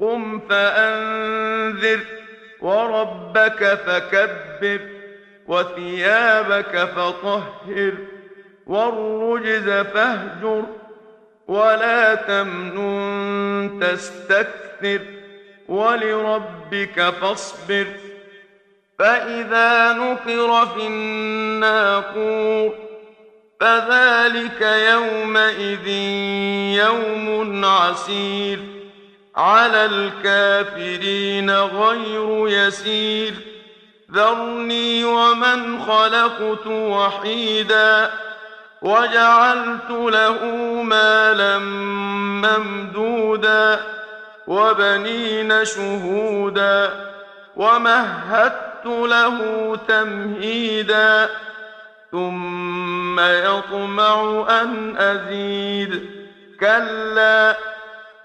قم فأنذر وربك فكبر وثيابك فطهر والرجز فاهجر ولا تمنن تستكثر ولربك فاصبر فإذا نقر في الناقور فذلك يومئذ يوم عسير على الكافرين غير يسير. ذرني ومن خلقت وحيدا وجعلت له مالا ممدودا وبنين شهودا ومهدت له تمهيدا ثم يطمع أن أزيد. كلا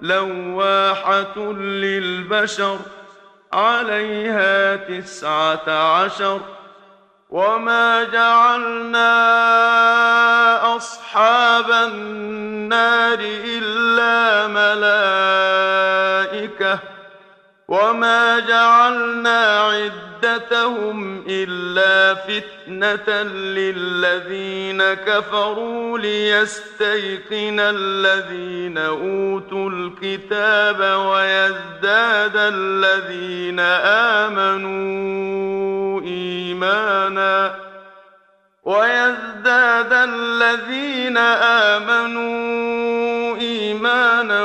لواحة للبشر عليها تسعة عشر وما جعلنا أصحاب النار إلا ملائكة وما جعلنا عدتهم إلا فتنة للذين كفروا ليستيقن الذين أوتوا الكتاب ويزداد الذين آمنوا إيمانا ويزداد الذين آمنوا إيمانا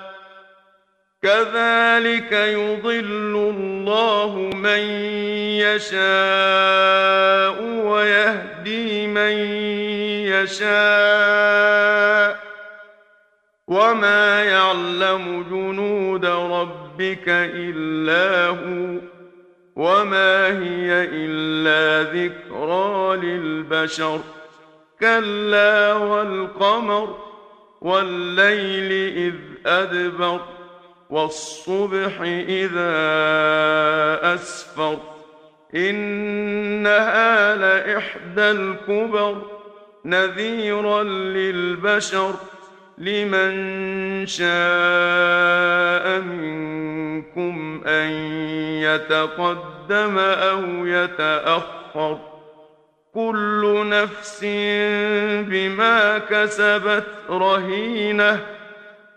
كذلك يضل الله من يشاء ويهدي من يشاء وما يعلم جنود ربك إلا هو وما هي إلا ذكرى للبشر كلا والقمر والليل إذ أدبر والصبح إذا أسفر إنها لإحدى الكبر نذيرا للبشر لمن شاء منكم أن يتقدم أو يتأخر كل نفس بما كسبت رهينة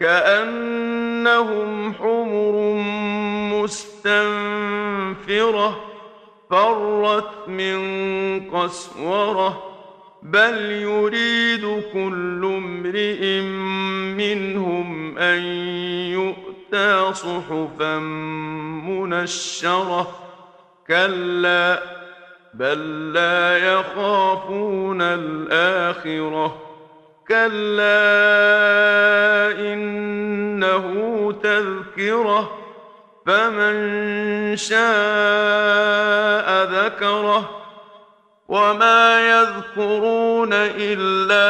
كأنهم حمر مستنفرة فرت من قسورة بل يريد كل امرئ منهم أن يؤتى صحفا منشرة. كلا بل لا يخافون الآخرة. كلا إنه تذكرة فمن شاء ذكره وما يذكرون إلا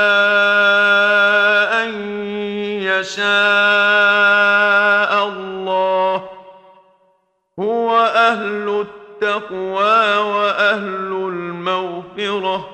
أن يشاء الله هو أهل التقوى وأهل المغفره